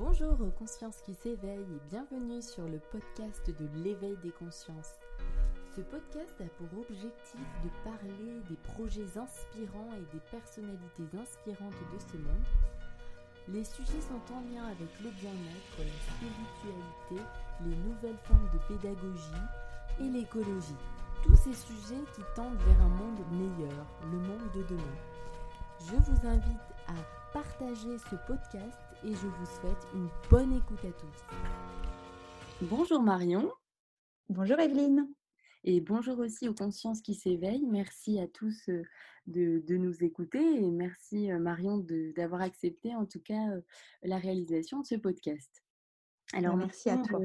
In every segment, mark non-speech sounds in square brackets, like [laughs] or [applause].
Bonjour aux consciences qui s'éveillent et bienvenue sur le podcast de l'éveil des consciences. Ce podcast a pour objectif de parler des projets inspirants et des personnalités inspirantes de ce monde. Les sujets sont en lien avec le bien-être, la spiritualité, les nouvelles formes de pédagogie et l'écologie. Tous ces sujets qui tendent vers un monde meilleur, le monde de demain. Je vous invite à partager ce podcast et je vous souhaite une bonne écoute à tous. Bonjour Marion. Bonjour Evelyne. Et bonjour aussi aux consciences qui s'éveillent. Merci à tous euh, de, nous écouter et merci euh, Marion d'avoir accepté en tout cas euh, la réalisation de ce podcast. Alors bah, merci à toi.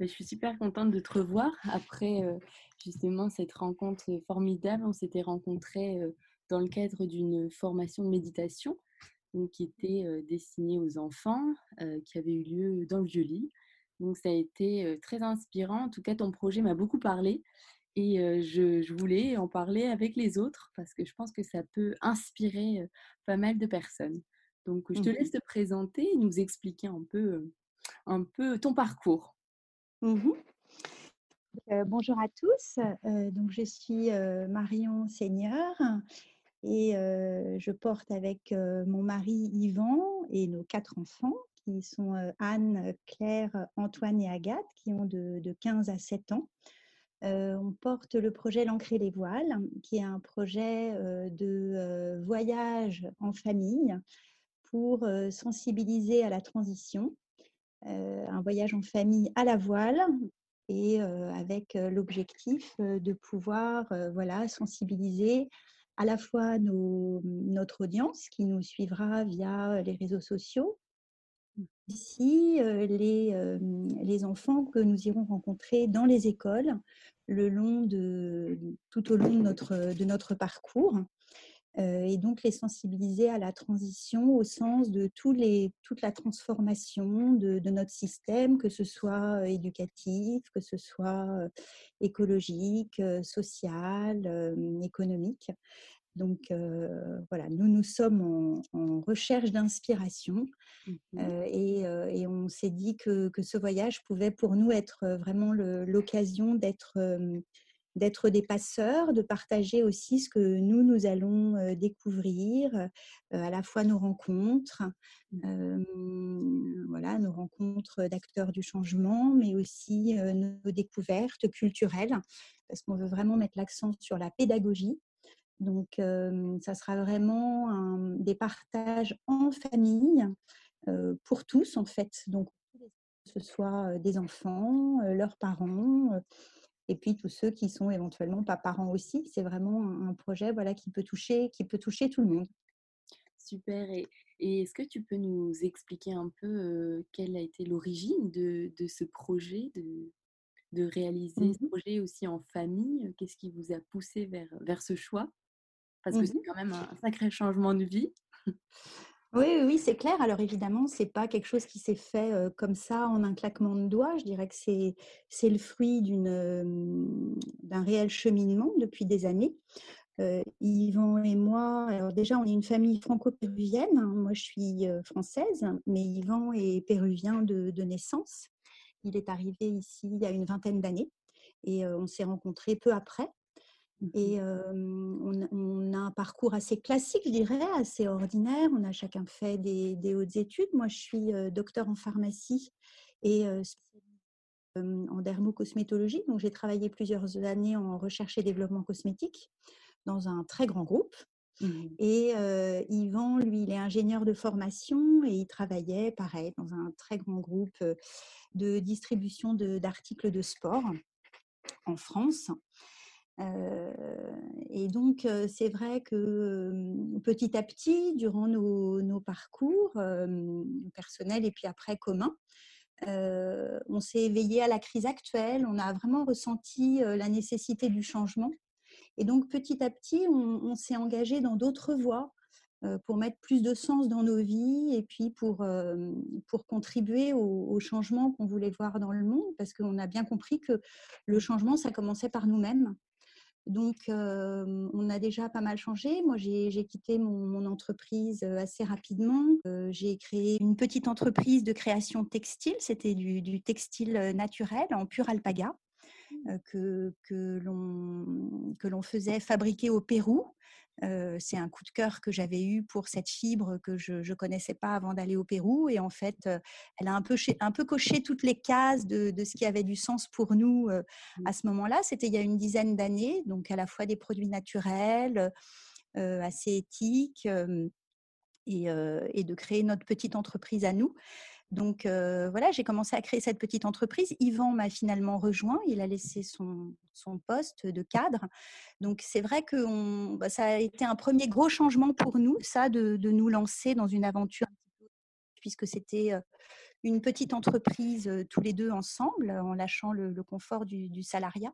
Je suis super contente de te revoir après justement cette rencontre formidable. On s'était rencontrés dans le cadre d'une formation de méditation qui était destinée aux enfants, qui avait eu lieu dans le vieux-lit. Donc ça a été très inspirant. En tout cas, ton projet m'a beaucoup parlé et je, voulais en parler avec les autres parce que je pense que ça peut inspirer pas mal de personnes. Donc je te mmh laisse te présenter et nous expliquer un peu, un peu ton parcours. Mmh bonjour à tous. donc je suis Marion Seigneur et je porte avec mon mari Yvan et nos quatre enfants qui sont Anne, Claire, Antoine et Agathe qui ont de, 15 à 7 ans. on porte le projet L'Ancré les voiles, qui est un projet de voyage en famille pour sensibiliser à la transition. un voyage en famille à la voile et avec l'objectif de pouvoir voilà, sensibiliser à la fois notre audience qui nous suivra via les réseaux sociaux, ici les, les enfants que nous irons rencontrer dans les écoles le long de, tout au long de notre, de notre parcours. Et donc les sensibiliser à la transition au sens de tous les, toute la transformation de, de, notre système, que ce soit éducatif, que ce soit écologique, social, économique. Donc voilà, nous, nous sommes en, recherche d'inspiration mmh et, on s'est dit que, ce voyage pouvait pour nous être vraiment l'occasion d'être d'être des passeurs, de partager aussi ce que nous, nous allons découvrir, à la fois nos rencontres, mmh. voilà, nos rencontres d'acteurs du changement, mais aussi nos découvertes culturelles, parce qu'on veut vraiment mettre l'accent sur la pédagogie donc, ça sera vraiment des partages en famille pour tous, en fait. Donc, que ce soit des enfants, leurs parents, et puis tous ceux qui sont éventuellement pas parents aussi. C'est vraiment un projet voilà, qui, peut toucher, qui peut toucher tout le monde. Super. Et, est-ce que tu peux nous expliquer un peu quelle a été l'origine de, ce projet, de, de réaliser ce mmh projet aussi en famille? Qu'est-ce qui vous a poussé vers, vers ce choix? Parce que mmh c'est quand même un sacré changement de vie. Oui, oui, c'est clair. Alors évidemment, c'est pas quelque chose qui s'est fait comme ça en un claquement de doigts. Je dirais que c'est le fruit d'un réel cheminement depuis des années. Yvan et moi, alors déjà, on est une famille franco-péruvienne. Hein. Moi, je suis française, mais Yvan est péruvien de, de, naissance. Il est arrivé ici il y a une vingtaine d'années et on s'est rencontrés peu après. Et mmh on, a un parcours assez classique, je dirais, assez ordinaire. On a chacun fait des, hautes études. Moi, je suis docteur en pharmacie et en dermocosmétologie. Donc, j'ai travaillé plusieurs années en recherche et développement cosmétique dans un très grand groupe. Mmh et Yvan, lui, il est ingénieur de formation et il travaillait, pareil, dans un très grand groupe de distribution d'articles de sport en France et donc, c'est vrai que petit à petit, durant nos, parcours personnels et puis après communs, on s'est éveillé à la crise actuelle, on a vraiment ressenti la nécessité du changement. Et donc, petit à petit, on, s'est engagé dans d'autres voies pour mettre plus de sens dans nos vies et puis pour, pour contribuer au changement qu'on voulait voir dans le monde, parce qu'on a bien compris que le changement, ça commençait par nous-mêmes. Donc, on a déjà pas mal changé. Moi, j'ai quitté mon, entreprise assez rapidement. j'ai créé une petite entreprise de création textile. C'était du, textile naturel en pur alpaga. Mmh. que, que l'on faisait fabriquer au Pérou c'est un coup de cœur que j'avais eu pour cette fibre que je ne connaissais pas avant d'aller au Pérou. Et en fait, elle a un peu, un peu coché toutes les cases de, ce qui avait du sens pour nous mmh. à ce moment-là. C'était il y a une dizaine d'années, donc à la fois des produits naturels, assez éthiques, et, et, de créer notre petite entreprise à nous. Donc voilà, j'ai commencé à créer cette petite entreprise. Yvan m'a finalement rejoint. Il a laissé son, poste de cadre. Donc c'est vrai que bah, ça a été un premier gros changement pour nous, ça, de, nous lancer dans une aventure, puisque c'était une petite entreprise tous les deux ensemble, en lâchant le, confort du, salariat.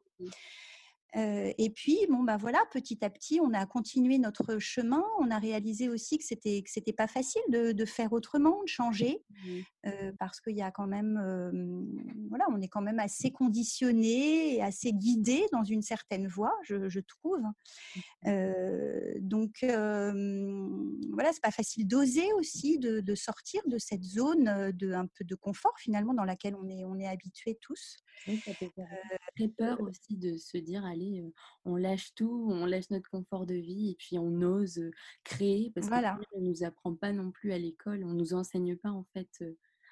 Et puis, bon, bah voilà, petit à petit, on a continué notre chemin. On a réalisé aussi que c'était que c'était pas facile de, faire autrement, de changer, mmh. parce qu'il y a quand même, voilà, on est quand même assez conditionné et assez guidé dans une certaine voie, je, trouve. Mmh. donc, voilà, c'est pas facile d'oser aussi de, sortir de cette zone de un peu de confort finalement dans laquelle on est on est habitué tous. Oui, ça très peur aussi de se dire allez, on lâche tout, on lâche notre confort de vie et puis on ose créer parce voilà. qu'on ne nous apprend pas non plus à l'école, on nous enseigne pas en fait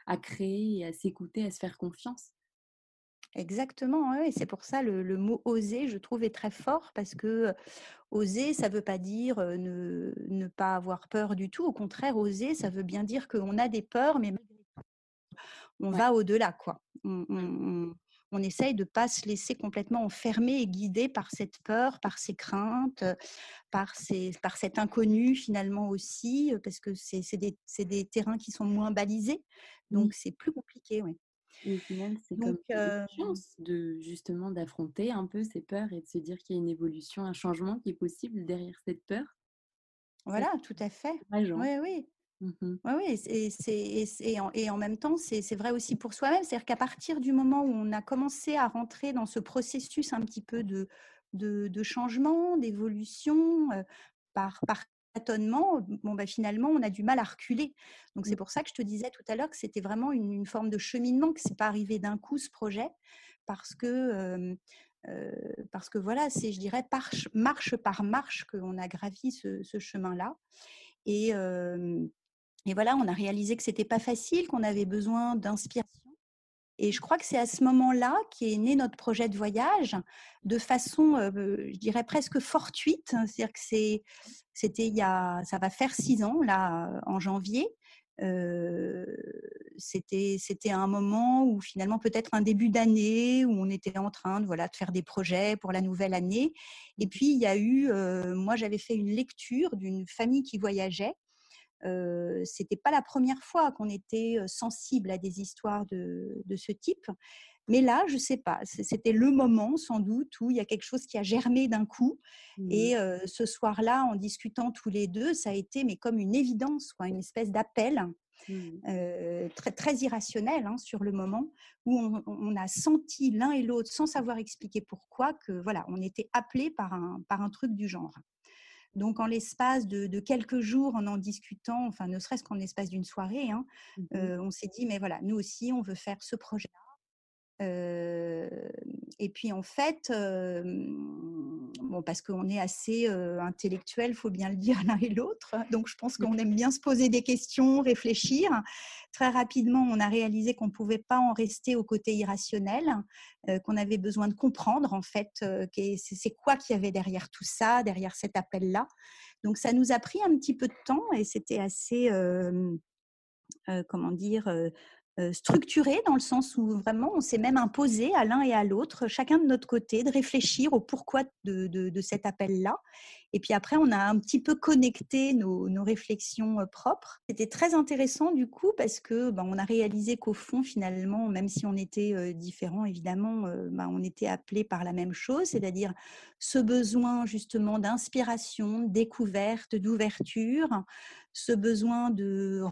à créer à s'écouter, à se faire confiance. Exactement, et c'est pour ça le, le, mot oser, je trouve, est très fort parce que oser, ça ne veut pas dire ne, ne, pas avoir peur du tout. Au contraire, oser, ça veut bien dire qu'on a des peurs, mais on va au-delà, quoi. on, on essaye de ne pas se laisser complètement enfermer et guider par cette peur, par ces craintes, par, par cet inconnu finalement aussi, parce que c'est des, terrains qui sont moins balisés, donc c'est plus compliqué. Oui. Et au final, c'est comme une chance de justement d'affronter un peu ces peurs et de se dire qu'il y a une évolution, un changement qui est possible derrière cette peur. Voilà, tout à fait. Oui, oui. Mmh oui, et, et, en, et, en, même temps, c'est vrai aussi pour soi-même. C'est-à-dire qu'à partir du moment où on a commencé à rentrer dans ce processus un petit peu de, de, changement, d'évolution, par, par tâtonnement, bon, bah, finalement, on a du mal à reculer. Donc, c'est mmh. pour ça que je te disais tout à l'heure que c'était vraiment une, forme de cheminement, que ce n'est pas arrivé d'un coup ce projet, parce que. parce que voilà, c'est, je dirais, par, marche par marche qu'on a gravi ce, ce chemin-là. Et, et voilà, on a réalisé que c'était pas facile, qu'on avait besoin d'inspiration. Et je crois que c'est à ce moment-là qu'est né notre projet de voyage, de façon, je dirais presque fortuite. C'est-à-dire que c'était il y a, ça va faire six ans là, en janvier. c'était, c'était un moment où finalement peut-être un début d'année où on était en train de voilà de faire des projets pour la nouvelle année. Et puis il y a eu, moi j'avais fait une lecture d'une famille qui voyageait euh, c'était pas la première fois qu'on était sensible à des histoires de, ce type. Mais là, je sais pas, c'était le moment sans doute où il y a quelque chose qui a germé d'un coup. Mmh. Et ce soir-là, en discutant tous les deux, ça a été mais comme une évidence, quoi, une espèce d'appel mmh. très, très irrationnel hein, sur le moment, où on, on a senti l'un et l'autre, sans savoir expliquer pourquoi, que voilà, on était appelé par un, par un truc du genre. Donc, en l'espace de, quelques jours, en en discutant, enfin, ne serait-ce qu'en l'espace d'une soirée, hein, mmh on s'est dit, mais voilà, nous aussi, on veut faire ce projet-là et puis en fait, bon, parce qu'on est assez intellectuel, faut bien le dire l'un et l'autre. Donc je pense qu'on aime bien se poser des questions, réfléchir. Très rapidement, on a réalisé qu'on ne pouvait pas en rester au côté irrationnel, qu'on avait besoin de comprendre en fait c'est quoi qu'il y avait derrière tout ça, derrière cet appel-là. Donc ça nous a pris un petit peu de temps et c'était assez, comment dire, structuré dans le sens où vraiment on s'est même imposé à l'un et à l'autre, chacun de notre côté, de réfléchir au pourquoi de, cet appel-là. Et puis après, on a un petit peu connecté nos, réflexions propres. C'était très intéressant du coup parce que ben, on a réalisé qu'au fond, finalement, même si on était différents, évidemment, ben, on était appelés par la même chose, c'est-à-dire ce besoin justement d'inspiration, de découverte, d'ouverture, ce besoin de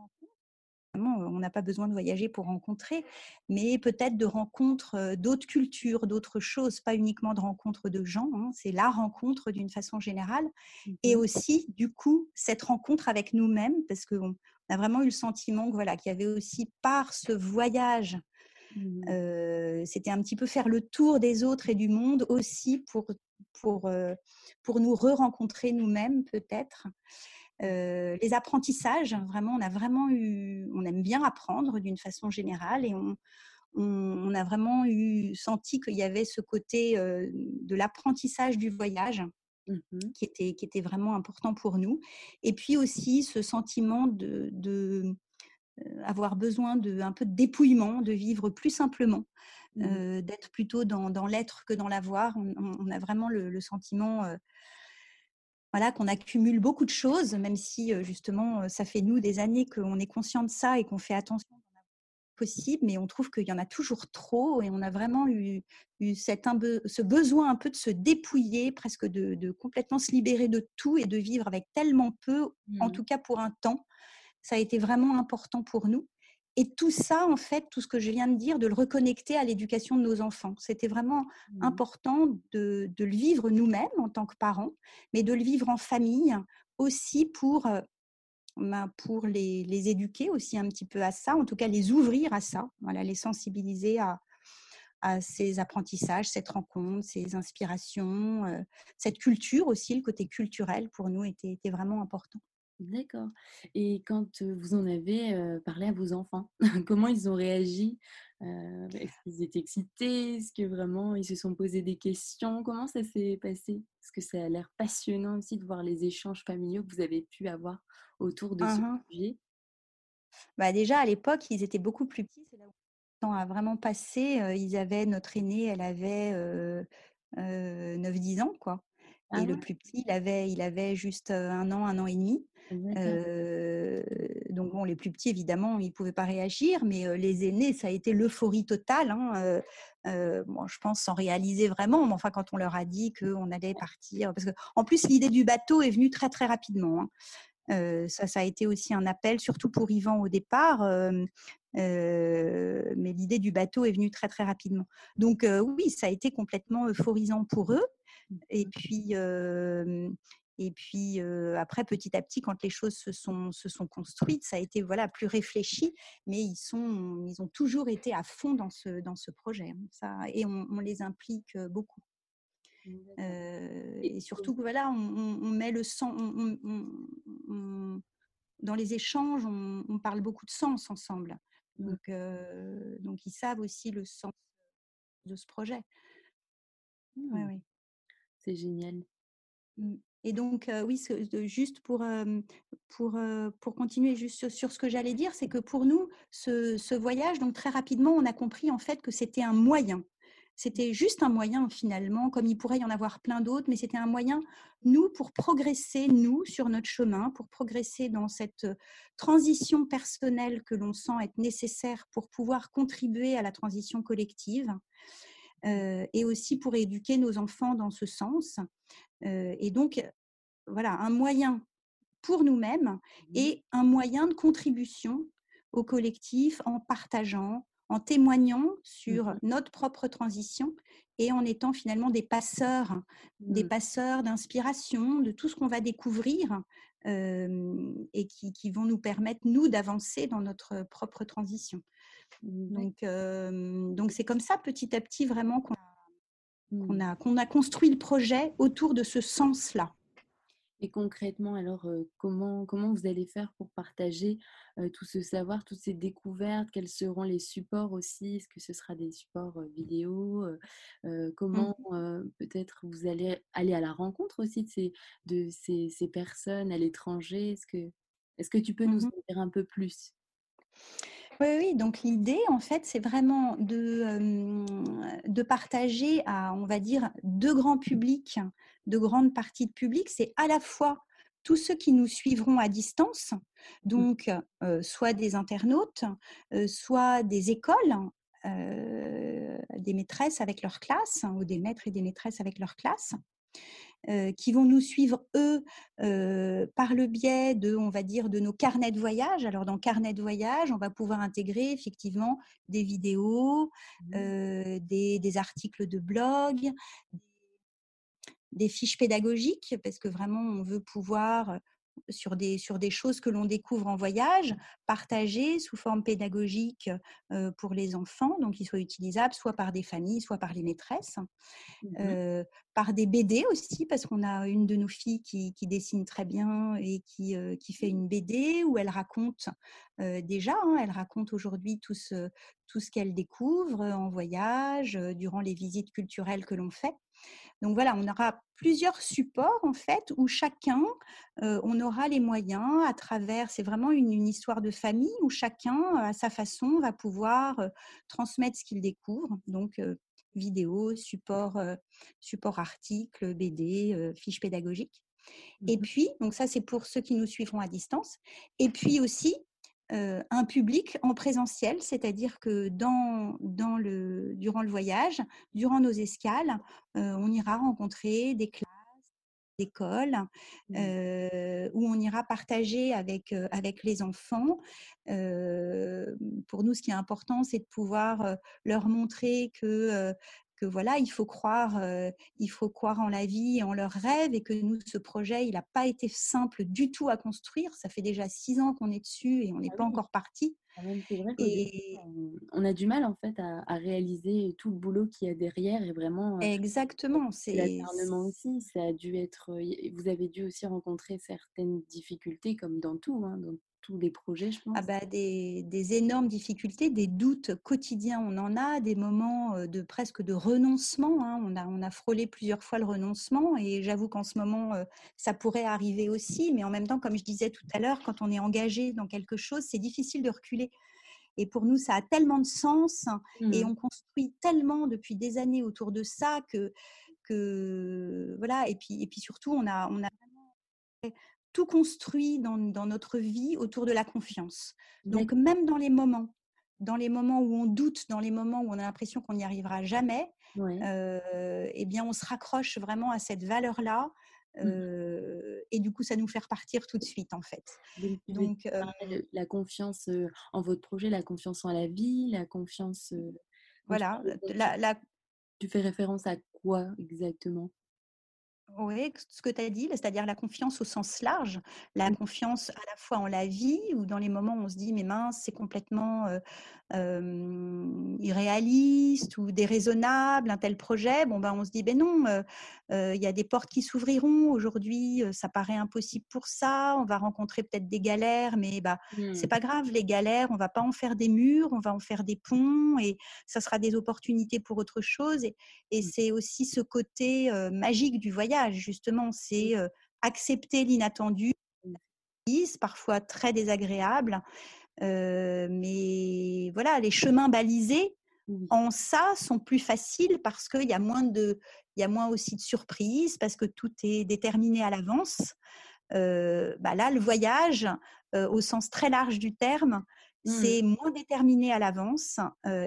on n'a pas besoin de voyager pour rencontrer, mais peut-être de rencontres d'autres cultures, d'autres choses, pas uniquement de rencontres de gens, hein, c'est la rencontre d'une façon générale, et mmh aussi, du coup, cette rencontre avec nous-mêmes, parce qu'on a vraiment eu le sentiment que, voilà, qu'il y avait aussi par ce voyage, mmh. c'était un petit peu faire le tour des autres et du monde aussi pour, pour, pour nous re-rencontrer nous-mêmes peut-être. Euh, les apprentissages, vraiment, on a vraiment eu, on aime bien apprendre d'une façon générale et on, on, a vraiment eu senti qu'il y avait ce côté euh, de l'apprentissage du voyage. Mmh qui, était, qui était vraiment important pour nous. Et puis aussi ce sentiment de, de euh, avoir besoin de un peu de dépouillement, de vivre plus simplement, mmh d'être plutôt dans, dans l'être que dans l'avoir. On, on, a vraiment le, sentiment voilà, qu'on accumule beaucoup de choses, même si justement ça fait nous des années qu'on est conscient de ça et qu'on fait attention possible, mais on trouve qu'il y en a toujours trop et on a vraiment eu, eu cette, ce besoin un peu de se dépouiller, presque de, complètement se libérer de tout et de vivre avec tellement peu, en mmh. tout cas pour un temps. Ça a été vraiment important pour nous. Et tout ça, en fait, tout ce que je viens de dire, de le reconnecter à l'éducation de nos enfants. C'était vraiment mmh. important de, le vivre nous-mêmes en tant que parents, mais de le vivre en famille aussi pour, euh, ben, pour les, les, éduquer aussi un petit peu à ça, en tout cas les ouvrir à ça, voilà, les sensibiliser à, à ces apprentissages, cette rencontre, ces inspirations, euh, cette culture aussi, le côté culturel pour nous était, était vraiment important. D'accord. Et quand vous en avez parlé à vos enfants, [laughs] comment ils ont réagi? Est-ce qu'ils étaient excités? Est-ce que vraiment ils se sont posés des questions? Comment ça s'est passé? Parce que ça a l'air passionnant aussi de voir les échanges familiaux que vous avez pu avoir autour de ce mmh sujet. Bah déjà, à l'époque, ils étaient beaucoup plus petits. C'est là où le temps a vraiment passé. Ils avaient, notre aîné, elle avait 9-10 ans, quoi. Et le ah plus petit, il avait, il avait juste un an, un an et demi donc bon, les plus petits, évidemment, ils ne pouvaient pas réagir, mais les aînés, ça a été l'euphorie totale. Hein, bon, je pense sans réaliser vraiment, mais enfin quand on leur a dit qu'on allait partir, parce que en plus l'idée du bateau est venue très très rapidement. Hein. ça, ça a été aussi un appel, surtout pour Yvan au départ. mais l'idée du bateau est venue très très rapidement. Donc oui, ça a été complètement euphorisant pour eux. Et puis, et puis après, petit à petit, quand les choses se sont, se sont construites, ça a été voilà plus réfléchi, mais ils sont, ils ont toujours été à fond dans ce, dans ce projet. Hein, ça, et on, les implique beaucoup. et surtout voilà, on, met le sens, dans les échanges, on, parle beaucoup de sens ensemble. Mmh. Donc, donc ils savent aussi le sens de ce projet. Oui, oui. C'est génial. Mmh. Et donc, oui, juste pour, pour, pour continuer juste sur, ce que j'allais dire, c'est que pour nous, ce, voyage, donc très rapidement, on a compris en fait que c'était un moyen. C'était juste un moyen finalement, comme il pourrait y en avoir plein d'autres, mais c'était un moyen, nous, pour progresser, nous, sur notre chemin, pour progresser dans cette transition personnelle que l'on sent être nécessaire pour pouvoir contribuer à la transition collective. Et aussi pour éduquer nos enfants dans ce sens et donc, voilà, un moyen pour nous-mêmes et un moyen de contribution au collectif en partageant, en témoignant sur mmh notre propre transition et en étant finalement des passeurs, des mmh. passeurs d'inspiration, de tout ce qu'on va découvrir et qui, vont nous permettre, nous, d'avancer dans notre propre transition. Donc, donc c'est comme ça, petit à petit, vraiment, qu'on mmh. a, qu'on a construit le projet autour de ce sens-là. Et concrètement, alors, comment, comment vous allez faire pour partager tout ce savoir, toutes ces découvertes? Quels seront les supports aussi? Est-ce que ce sera des supports vidéo mmh. Comment peut-être vous allez aller à la rencontre aussi de ces, de ces, ces personnes à l'étranger? Est-ce que, est que tu peux nous mmh en dire un peu plus? Oui, oui, donc l'idée, en fait, c'est vraiment de, de partager à, on va dire, deux grands publics, de grandes parties de public. C'est à la fois tous ceux qui nous suivront à distance, donc soit des internautes, soit des écoles, des maîtresses avec leur classe, ou des maîtres et des maîtresses avec leur classe. Qui vont nous suivre eux par le biais de, on va dire, de nos carnets de voyage. Alors dans carnet de voyage, on va pouvoir intégrer effectivement des vidéos, mmh. des, des, articles de blog, des fiches pédagogiques, parce que vraiment on veut pouvoir sur des, sur des choses que l'on découvre en voyage, partagées sous forme pédagogique pour les enfants, donc qu'ils soient utilisables soit par des familles, soit par les maîtresses, mmh par des BD aussi, parce qu'on a une de nos filles qui, qui dessine très bien et qui, qui, fait une BD où elle raconte déjà, hein, elle raconte aujourd'hui tout ce, tout ce qu'elle découvre en voyage, durant les visites culturelles que l'on fait. Donc voilà, on aura plusieurs supports en fait où chacun, euh, on aura les moyens à travers, c'est vraiment une, histoire de famille où chacun à sa façon va pouvoir euh, transmettre ce qu'il découvre. Donc euh, vidéo, support, support article, BD, fiches pédagogiques. Et mmh puis, donc ça c'est pour ceux qui nous suivront à distance. Et puis aussi, un public en présentiel, c'est-à-dire que dans, dans le, durant le voyage, durant nos escales, on ira rencontrer des classes, des écoles, mmh. où on ira partager avec, avec les enfants. pour nous, ce qui est important, c'est de pouvoir leur montrer que voilà, il faut croire, euh, il faut croire en la vie et en leurs rêves et que nous, ce projet, il n'a pas été simple du tout à construire. Ça fait déjà six ans qu'on est dessus et on n'est ah pas encore parti. Ah et... on a du mal en fait à, réaliser tout le boulot qu'il y a derrière et vraiment. Euh, Exactement, [laughs] c'est l'acharnement aussi. Ça a dû être. Vous avez dû aussi rencontrer certaines difficultés comme dans tout, hein, tous les projets, je pense ah bah, des, des, énormes difficultés, des doutes quotidiens, on en a, des moments de presque de renoncement. Hein. On, a, on a frôlé plusieurs fois le renoncement et j'avoue qu'en ce moment, ça pourrait arriver aussi. Mais en même temps, comme je disais tout à l'heure, quand on est engagé dans quelque chose, c'est difficile de reculer. Et pour nous, ça a tellement de sens et mmh. on construit tellement depuis des années autour de ça que, que voilà. Et puis, et puis surtout, on a, on a tout construit dans, notre vie autour de la confiance. Donc même dans les moments, dans les moments où on doute, dans les moments où on a l'impression qu'on n'y arrivera jamais, euh, eh bien on se raccroche vraiment à cette valeur-là. Mmh. Euh, et du coup, ça nous fait repartir tout de suite, en fait. Donc, euh, la confiance en votre projet, la confiance en la vie, la confiance. voilà. La, Tu fais référence à quoi exactement? Oui, ce que tu as dit, c'est-à-dire la confiance au sens large, la mmh. confiance à la fois en la vie ou dans les moments où on se dit mais mince, c'est complètement irréaliste ou déraisonnable un tel projet. Bon ben on se dit ben non, il y a des portes qui s'ouvriront aujourd'hui, ça paraît impossible pour ça, on va rencontrer peut-être des galères, mais bah c'est mmh. pas grave les galères, on va pas en faire des murs, on va en faire des ponts et ça sera des opportunités pour autre chose. Et, et mmh. c'est aussi ce côté magique du voyage justement, c'est accepter l'inattendu, parfois très désagréable, mais voilà, les chemins balisés en ça sont plus faciles parce qu'il y a moins de, il y a moins aussi de surprises parce que tout est déterminé à l'avance. bah là, le voyage, au sens très large du terme, mmh. c'est moins déterminé à l'avance.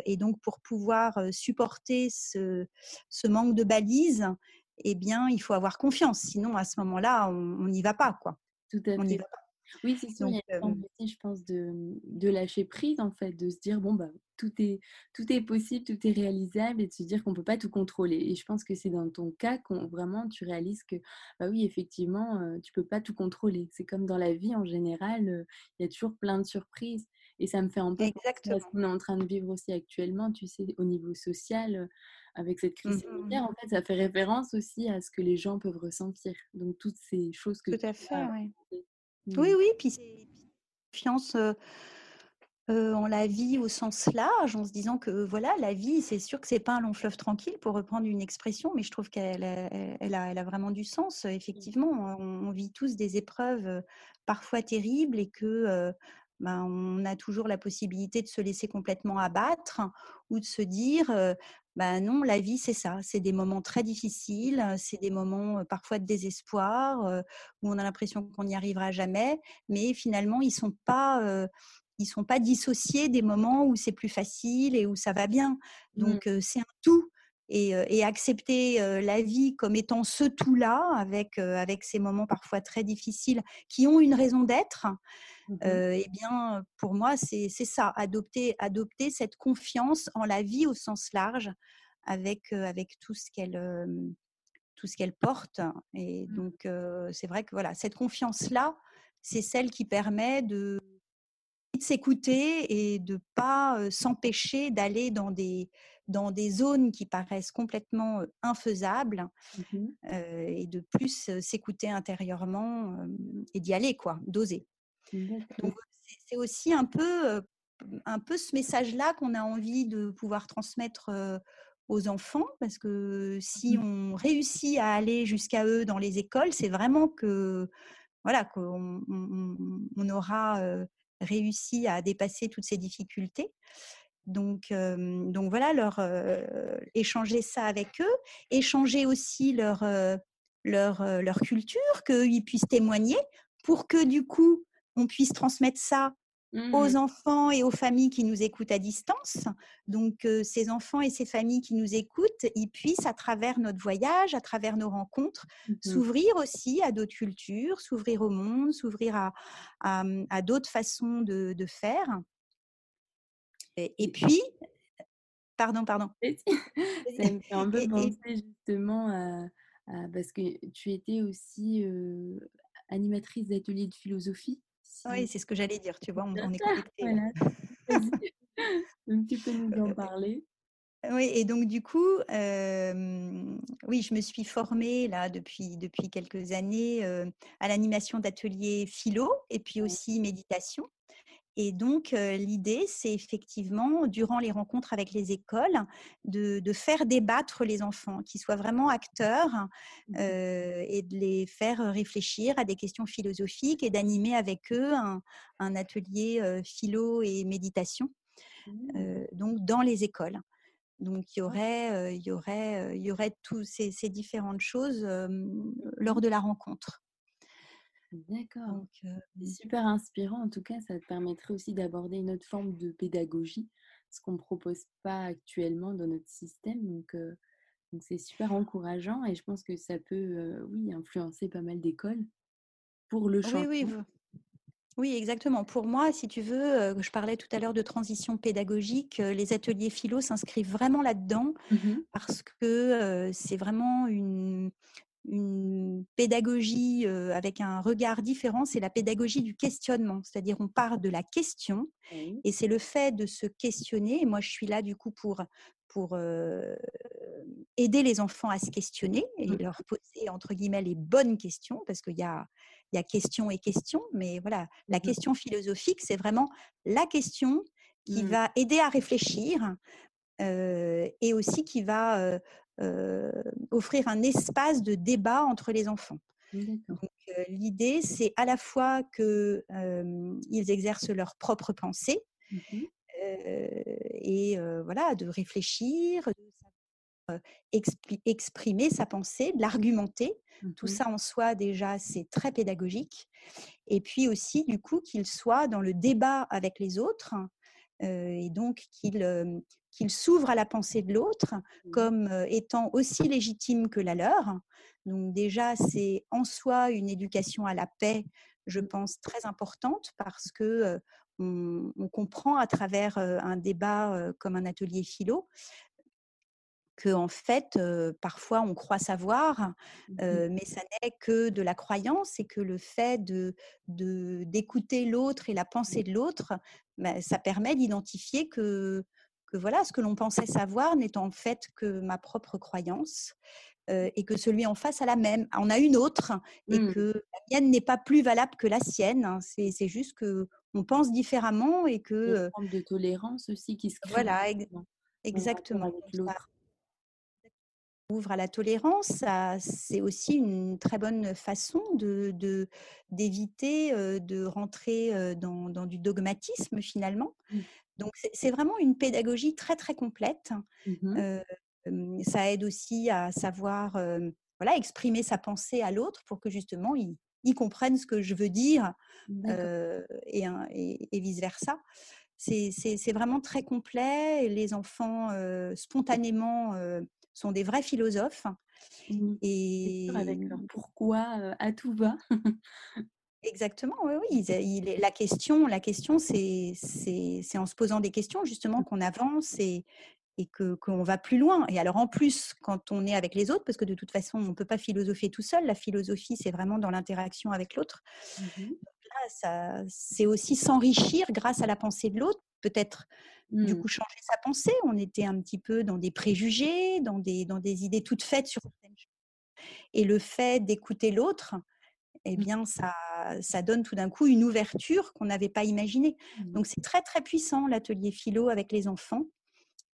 et donc, pour pouvoir supporter ce, ce manque de balises, eh bien, il faut avoir confiance. Sinon, à ce moment-là, on n'y va pas, quoi. Tout à fait. Oui, c'est sûr. il y a aussi, je pense, de, de, lâcher prise, en fait, de se dire, bon, bah, tout est, tout est possible, tout est réalisable, et de se dire qu'on ne peut pas tout contrôler. Et je pense que c'est dans ton cas qu'on vraiment tu réalises que, bah oui, effectivement, tu ne peux pas tout contrôler. C'est comme dans la vie en général, il y a toujours plein de surprises. Et ça me fait un peu Exactement. ce qu'on est en train de vivre aussi actuellement, tu sais, au niveau social avec cette crise mmh sanitaire, en fait, ça fait référence aussi à ce que les gens peuvent ressentir. Donc, toutes ces choses que Tout à fait, oui. Oui, oui, puis c'est confiance en la vie au sens large, en se disant que voilà, la vie, c'est sûr que c'est pas un long fleuve tranquille, pour reprendre une expression, mais je trouve qu'elle elle a, elle a, vraiment du sens. Mmh. Effectivement, on, vit tous des épreuves parfois terribles et que ben, on a toujours la possibilité de se laisser complètement abattre ou de se dire ben non, la vie c'est ça, c'est des moments très difficiles, c'est des moments parfois de désespoir où on a l'impression qu'on n'y arrivera jamais, mais finalement ils sont pas ils sont pas dissociés des moments où c'est plus facile et où ça va bien. Mmh. Donc c'est un tout. Et, accepter la vie comme étant ce tout-là, avec, avec ces moments parfois très difficiles qui ont une raison d'être, mmh eh bien, pour moi, c'est ça, adopter, adopter cette confiance en la vie au sens large, avec, avec tout ce qu'elle tout ce qu'elle porte. Et mmh. donc, c'est vrai que voilà, cette confiance-là, c'est celle qui permet de s'écouter et de pas s'empêcher d'aller dans des, dans des zones qui paraissent complètement infaisables mmh et de plus s'écouter intérieurement et d'y aller, quoi, d'oser. Donc c'est aussi un peu, un peu ce message-là qu'on a envie de pouvoir transmettre aux enfants, parce que si mmh on réussit à aller jusqu'à eux dans les écoles, c'est vraiment que voilà qu'on on, aura réussi à dépasser toutes ces difficultés. Donc, donc voilà, leur échanger ça avec eux, échanger aussi leur, leur, leur culture, qu'ils puissent témoigner pour que du coup, on puisse transmettre ça aux mmh. enfants et aux familles qui nous écoutent à distance. Donc, ces enfants et ces familles qui nous écoutent, ils puissent, à travers notre voyage, à travers nos rencontres, mmh s'ouvrir aussi à d'autres cultures, s'ouvrir au monde, s'ouvrir à, à, mmh, d'autres façons de, de faire. Et, puis, pardon, pardon. Ça me fait un peu penser justement à, parce que tu étais aussi animatrice d'ateliers de philosophie. Oui, c'est ce que j'allais dire, tu vois, on, [laughs] est connecté. donc tu peux nous en [laughs] parler. Oui, et donc du coup, oui, je me suis formée là depuis, depuis quelques années à l'animation d'ateliers philo et puis aussi méditation. Et donc, l'idée, c'est effectivement, durant les rencontres avec les écoles, de, faire débattre les enfants, qu'ils soient vraiment acteurs mmh et de les faire réfléchir à des questions philosophiques et d'animer avec eux un, atelier philo et méditation, mmh. donc dans les écoles. Donc, il y aurait, il y aurait, il y aurait toutes ces, ces différentes choses lors de la rencontre. D'accord. C'est super inspirant. En tout cas, ça te permettrait aussi d'aborder une autre forme de pédagogie, ce qu'on ne propose pas actuellement dans notre système. Donc, c'est super encourageant et je pense que ça peut, oui, influencer pas mal d'écoles pour le changement. Oui, oui, oui, exactement. Pour moi, si tu veux, je parlais tout à l'heure de transition pédagogique, les ateliers philo s'inscrivent vraiment là-dedans mmh parce que c'est vraiment une, une pédagogie avec un regard différent, c'est la pédagogie du questionnement. C'est-à-dire, on part de la question et c'est le fait de se questionner. Et moi, je suis là du coup pour, pour aider les enfants à se questionner et mmh. leur poser, entre guillemets, les bonnes questions, parce qu'il y a, il y a question et question, mais voilà, la mmh question philosophique, c'est vraiment la question qui mmh. va aider à réfléchir et aussi qui va offrir un espace de débat entre les enfants. l'idée, c'est à la fois qu'ils exercent leur propre pensée mmh et voilà, de réfléchir, de exprimer sa pensée, de l'argumenter. Tout mmh ça en soi, déjà, c'est très pédagogique. Et puis aussi, du coup, qu'ils soient dans le débat avec les autres et donc qu'ils qu'ils s'ouvrent à la pensée de l'autre mmh. comme étant aussi légitime que la leur. Donc déjà, c'est en soi une éducation à la paix, je mmh. pense, très importante parce que on, comprend à travers un débat comme un atelier philo que en fait, parfois on croit savoir, mmh mais ça n'est que de la croyance et que le fait de d'écouter l'autre et la pensée de l'autre, bah, ça permet d'identifier que que voilà, ce que l'on pensait savoir n'est en fait que ma propre croyance et que celui en face a la même, en a une autre et mmh. que la mienne n'est pas plus valable que la sienne. Hein. C'est juste que on pense différemment et que une forme de tolérance aussi qui se crée. Voilà, exactement. Ouvre à la tolérance, c'est aussi une très bonne façon de d'éviter de, rentrer dans, dans, du dogmatisme finalement. Mmh. Donc c'est vraiment une pédagogie très très complète. Mmh ça aide aussi à savoir voilà, exprimer sa pensée à l'autre pour que justement il, comprenne ce que je veux dire et, et, vice-versa. C'est vraiment très complet. Les enfants spontanément sont des vrais philosophes. Mmh. Et avec leur pourquoi à tout va? Exactement, oui, oui. [laughs] la question, la question, c'est en se posant des questions justement qu'on avance et, et que qu'on va plus loin. Et alors en plus, quand on est avec les autres, parce que de toute façon, on ne peut pas philosopher tout seul. La philosophie, c'est vraiment dans l'interaction avec l'autre. Mmh c'est aussi s'enrichir grâce à la pensée de l'autre. Peut-être du mmh. coup changer sa pensée. On était un petit peu dans des préjugés, dans des dans des idées toutes faites sur certaines choses. Et le fait d'écouter l'autre, eh mmh. bien, ça, ça donne tout d'un coup une ouverture qu'on n'avait pas imaginée. Donc, c'est très, très puissant, l'atelier philo avec les enfants.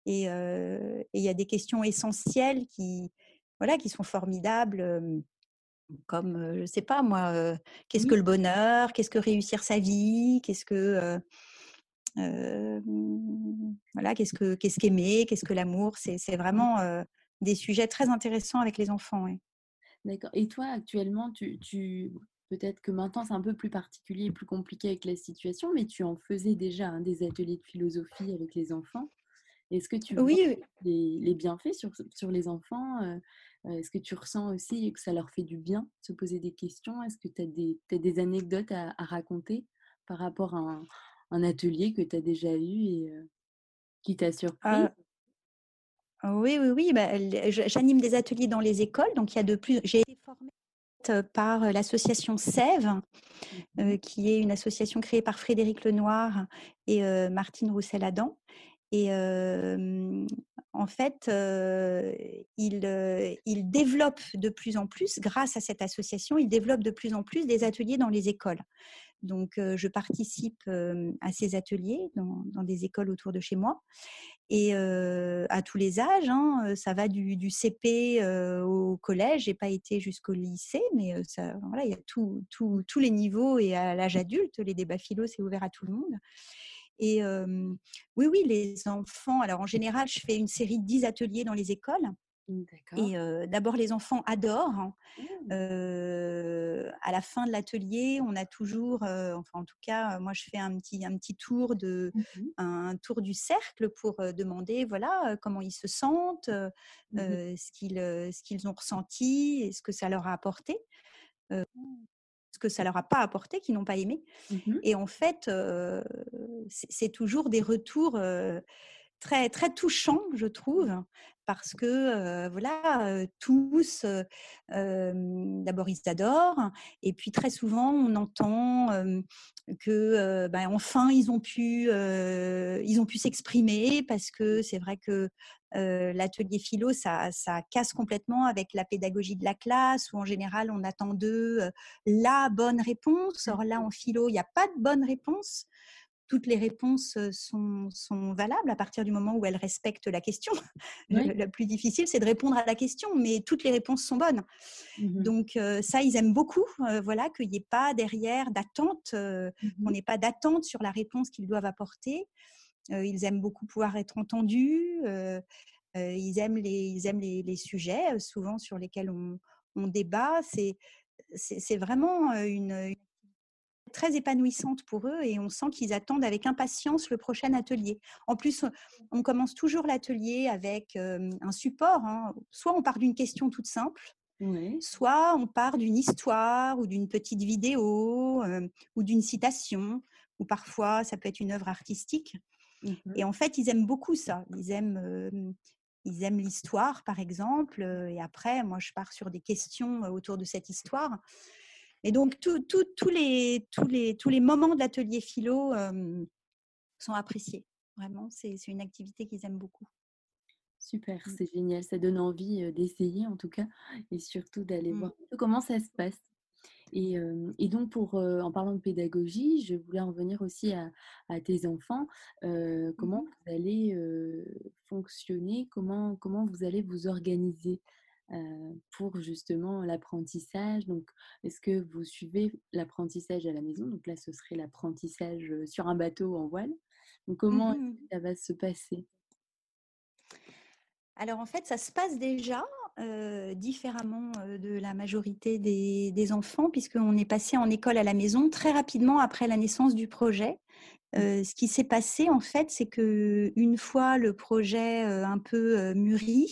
Et il y a des questions essentielles qui, voilà, qui sont formidables, comme, je ne sais pas moi, qu'est-ce que le bonheur? Qu'est-ce que réussir sa vie? Qu'est-ce que... voilà, qu'est-ce que qu'est-ce qu'aimer, qu'est-ce que l'amour, c'est, c'est vraiment des sujets très intéressants avec les enfants. D'accord. Et toi, actuellement, tu, tu... peut-être que maintenant c'est un peu plus particulier, plus compliqué avec la situation, mais tu en faisais déjà hein, des ateliers de philosophie avec les enfants. Est-ce que tu oui, vois les, bienfaits sur, sur les enfants Est-ce que tu ressens aussi que ça leur fait du bien de se poser des questions? Est-ce que tu as des, des anecdotes à, raconter par rapport à un, atelier que tu as déjà eu et qui t'a surpris ah, oui, oui, oui. Bah, j'anime des ateliers dans les écoles. Donc, il y a de plus. J'ai été formée par l'association Sève, mmh qui est une association créée par Frédéric Lenoir et Martine Roussel-Adam. Et en fait, il, il, développe de plus en plus, grâce à cette association, il développe de plus en plus des ateliers dans les écoles. Donc, je participe à ces ateliers dans, des écoles autour de chez moi et à tous les âges. Hein, ça va du, CP au collège. J'ai pas été jusqu'au lycée, mais voilà, il y a tous les niveaux et à l'âge adulte, les débats philo, c'est ouvert à tout le monde. Et oui, oui, les enfants. Alors en général, je fais une série de 10 ateliers dans les écoles. Et d'abord, les enfants adorent. Hein. Mmh. à la fin de l'atelier, on a toujours, enfin en tout cas, moi je fais un petit, un petit tour de, mmh un tour du cercle pour demander, voilà, comment ils se sentent, mmh ce qu'ils, ce qu'ils ont ressenti, et ce que ça leur a apporté, ce que ça leur a pas apporté, qu'ils n'ont pas aimé. Et en fait, c'est toujours des retours très très touchants, je trouve, parce que voilà, tous, d'abord ils adorent, et puis très souvent on entend que ben, enfin ils ont pu, ils ont pu s'exprimer parce que c'est vrai que l'atelier philo, ça, ça, casse complètement avec la pédagogie de la classe, où en général on attend d'eux la bonne réponse. Or là, en philo, il n'y a pas de bonne réponse toutes les réponses sont, sont, valables à partir du moment où elles respectent la question. [laughs] Le, plus difficile, c'est de répondre à la question, mais toutes les réponses sont bonnes. Mmh Donc ça, ils aiment beaucoup, voilà, qu'il n'y ait pas derrière d'attente, mmh qu'on n'ait pas d'attente sur la réponse qu'ils doivent apporter. ils aiment beaucoup pouvoir être entendus. ils aiment les, ils aiment les, les, sujets, souvent sur lesquels on, on débat. C'est c'est vraiment une, très épanouissante pour eux et on sent qu'ils attendent avec impatience le prochain atelier. En plus, on commence toujours l'atelier avec un support. Hein. Soit on part d'une question toute simple, soit on part d'une histoire ou d'une petite vidéo ou d'une citation, ou parfois ça peut être une œuvre artistique. Mmh et en fait, ils aiment beaucoup ça. Ils aiment ils aiment l'histoire, par exemple, et après, moi, je pars sur des questions autour de cette histoire. Et donc, tous, les, tous, les, tous les moments de l'atelier philo sont appréciés. Vraiment, c'est une activité qu'ils aiment beaucoup. Super, mmh. c'est génial. Ça donne envie d'essayer en tout cas et surtout d'aller mmh. voir comment ça se passe. Et, et donc, pour, en parlant de pédagogie, je voulais en venir aussi à, à tes enfants. comment mmh vous allez fonctionner? Comment, comment vous allez vous organiser? Pour justement l'apprentissage. Donc, est-ce que vous suivez l'apprentissage à la maison? Donc là, ce serait l'apprentissage sur un bateau en voile. Donc, comment mmh ça va se passer? Alors, en fait, ça se passe déjà différemment de la majorité des, des enfants, puisqu'on est passé en école à la maison très rapidement après la naissance du projet. Mmh. ce qui s'est passé, en fait, c'est que une fois le projet un peu mûri,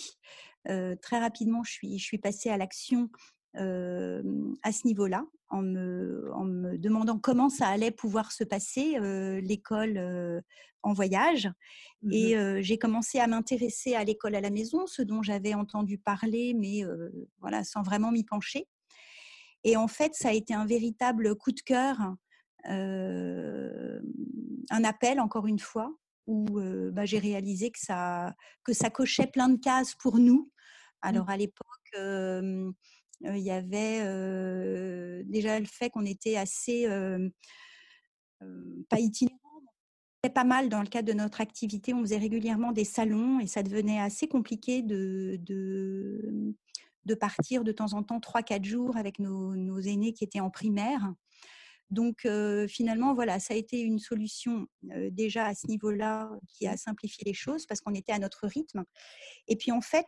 très rapidement, je suis, je suis passée à l'action à ce niveau-là, en me, en me, demandant comment ça allait pouvoir se passer, l'école en voyage. Mmh Et j'ai commencé à m'intéresser à l'école à la maison, ce dont j'avais entendu parler, mais voilà, sans vraiment m'y pencher. Et en fait, ça a été un véritable coup de cœur, un appel, encore une fois, où bah, j'ai réalisé que ça, que ça cochait plein de cases pour nous. Mmh. Alors à l'époque, il y avait déjà le fait qu'on était assez pas itinérant, pas mal dans le cadre de notre activité. On faisait régulièrement des salons et ça devenait assez compliqué de, de, de partir de temps en temps 3-4 jours avec nos, nos, aînés qui étaient en primaire. Donc finalement, voilà, ça a été une solution déjà à ce niveau-là qui a simplifié les choses parce qu'on était à notre rythme. Et puis en fait,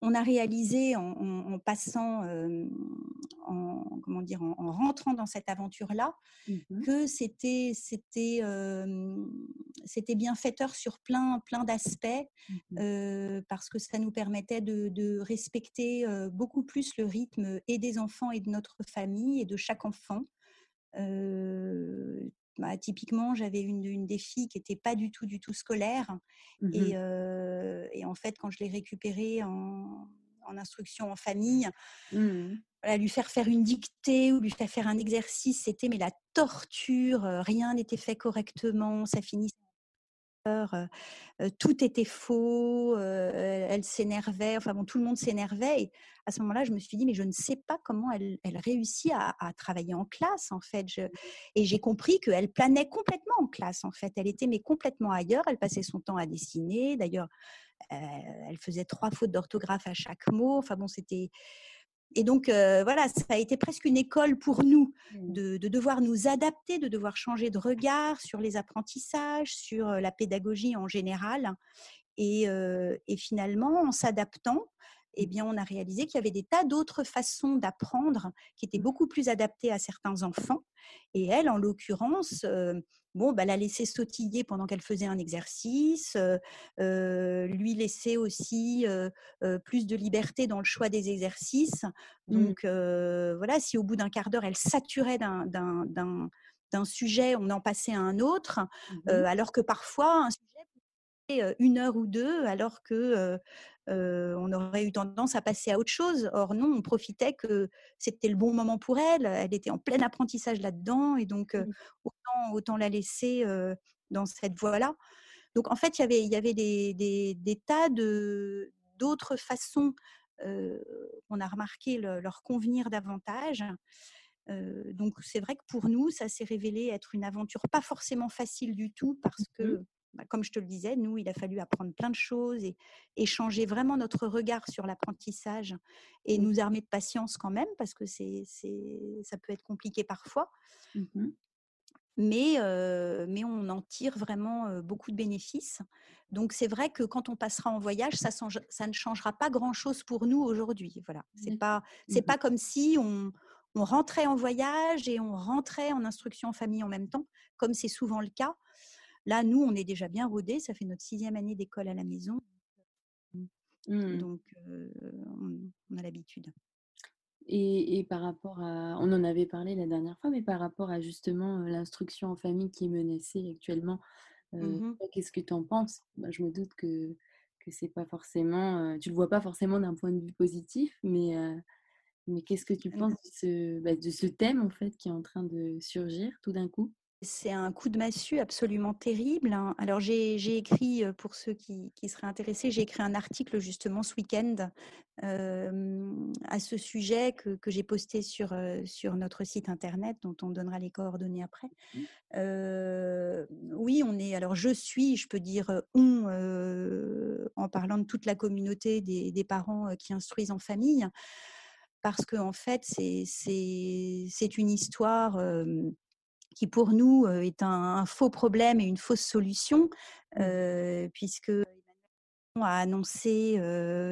on a réalisé en, passant, en, comment dire, en, rentrant dans cette aventure-là, mmh que c'était c'était c'était bienfaiteur sur plein plein d'aspects mmh parce que ça nous permettait de, respecter beaucoup plus le rythme et des enfants et de notre famille et de chaque enfant. Bah, typiquement, j'avais une, des filles qui n'était pas du tout, du tout scolaire. Mmh et, en fait, quand je l'ai récupérée en, instruction en famille, mmh lui faire faire une dictée ou lui faire faire un exercice, c'était mais la torture. Rien n'était fait correctement. Ça finissait tout était faux, elle s'énervait, enfin bon, tout le monde s'énervait. À ce moment-là, je me suis dit, mais je ne sais pas comment elle, réussit à, travailler en classe, en fait. et j'ai compris qu'elle planait complètement en classe, en fait. Elle était mais complètement ailleurs. Elle passait son temps à dessiner. D'ailleurs, elle faisait trois fautes d'orthographe à chaque mot. Enfin bon, c'était et donc, voilà, ça a été presque une école pour nous mmh. de, devoir nous adapter, de devoir changer de regard sur les apprentissages, sur la pédagogie en général. Et, et finalement, en s'adaptant, eh bien, on a réalisé qu'il y avait des tas d'autres façons d'apprendre qui étaient beaucoup plus adaptées à certains enfants. Et elle, en l'occurrence, bon, bah, la laisser sautiller pendant qu'elle faisait un exercice, lui laisser aussi plus de liberté dans le choix des exercices. Mmh. Donc voilà, si au bout d'un quart d'heure, elle saturait d'un sujet, on en passait à un autre, mmh alors que parfois, un sujet une heure ou deux, alors que on aurait eu tendance à passer à autre chose. Or non, on profitait que c'était le bon moment pour elle. Elle était en plein apprentissage là-dedans, et donc mmh. autant, la laisser dans cette voie-là. Donc en fait, il y avait, des, tas d'autres façons qu'on a remarqué leur convenir davantage. donc c'est vrai que pour nous, ça s'est révélé être une aventure pas forcément facile du tout parce mmh que comme je te le disais, nous, il a fallu apprendre plein de choses et, changer vraiment notre regard sur l'apprentissage et mmh. nous armer de patience quand même, parce que c'est, ça peut être compliqué parfois. Mmh mais, mais on en tire vraiment beaucoup de bénéfices. Donc c'est vrai que quand on passera en voyage, ça, ça ne changera pas grand-chose pour nous aujourd'hui. Voilà, c'est pas c'est mmh pas comme si on, on rentrait en voyage et on rentrait en instruction en famille en même temps, comme c'est souvent le cas. Là, nous, on est déjà bien rodés. Ça fait notre sixième année d'école à la maison. Mmh. Donc, on, a l'habitude. Et, par rapport à, on en avait parlé la dernière fois, mais par rapport à justement l'instruction en famille qui est menacée actuellement, mmh qu'est-ce que tu en penses? Bah, Je me doute que que c'est pas forcément, tu le vois pas forcément d'un point de vue positif, mais mais qu'est-ce que tu penses de ce, bah, de ce thème en fait qui est en train de surgir tout d'un coup? C'est un coup de massue absolument terrible. Hein. Alors j'ai écrit, pour ceux qui, seraient intéressés, j'ai écrit un article justement ce week-end à ce sujet que, j'ai posté sur, sur notre site internet, dont on donnera les coordonnées après. Mmh. oui, on est. Alors je suis, je peux dire on, en parlant de toute la communauté des, des parents qui instruisent en famille, parce qu'en en fait c'est une histoire qui pour nous est un, faux problème et une fausse solution, mmh. puisque Emmanuel a annoncé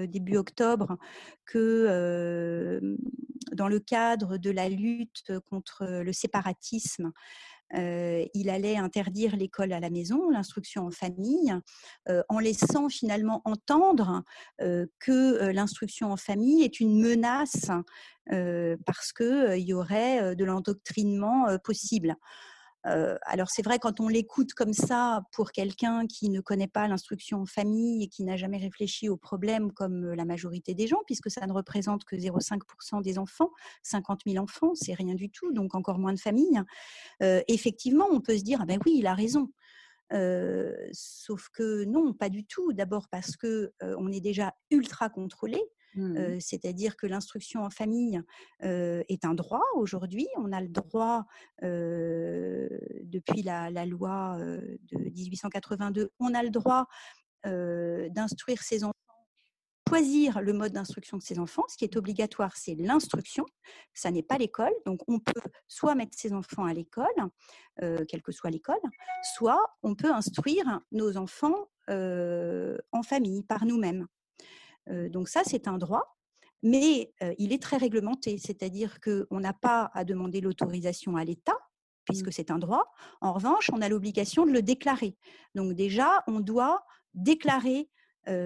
début octobre que dans le cadre de la lutte contre le séparatisme, il allait interdire l'école à la maison, l'instruction en famille, en laissant finalement entendre que l'instruction en famille est une menace parce qu'il y aurait de l'endoctrinement possible alors c'est vrai quand on l'écoute comme ça pour quelqu'un qui ne connaît pas l'instruction en famille et qui n'a jamais réfléchi au problème comme la majorité des gens, puisque ça ne représente que 0,5% des enfants, 50 000 enfants, c'est rien du tout, donc encore moins de familles. effectivement, on peut se dire ah ben oui, il a raison. sauf que non, pas du tout. D'abord parce que on est déjà ultra contrôlé. Mmh. c'est-à-dire que l'instruction en famille est un droit aujourd'hui. On a le droit, depuis la, loi de 1882, on a le droit d'instruire ses enfants choisir le mode d'instruction de ses enfants. Ce qui est obligatoire, c'est l'instruction. Ça n'est pas l'école. Donc, on peut soit mettre ses enfants à l'école, quelle que soit l'école, soit on peut instruire nos enfants en famille, par nous-mêmes donc ça, c'est un droit, mais il est très réglementé, c'est-à-dire qu'on n'a pas à demander l'autorisation à l'État, puisque mmh. c'est un droit. En revanche, on a l'obligation de le déclarer. Donc déjà, on doit déclarer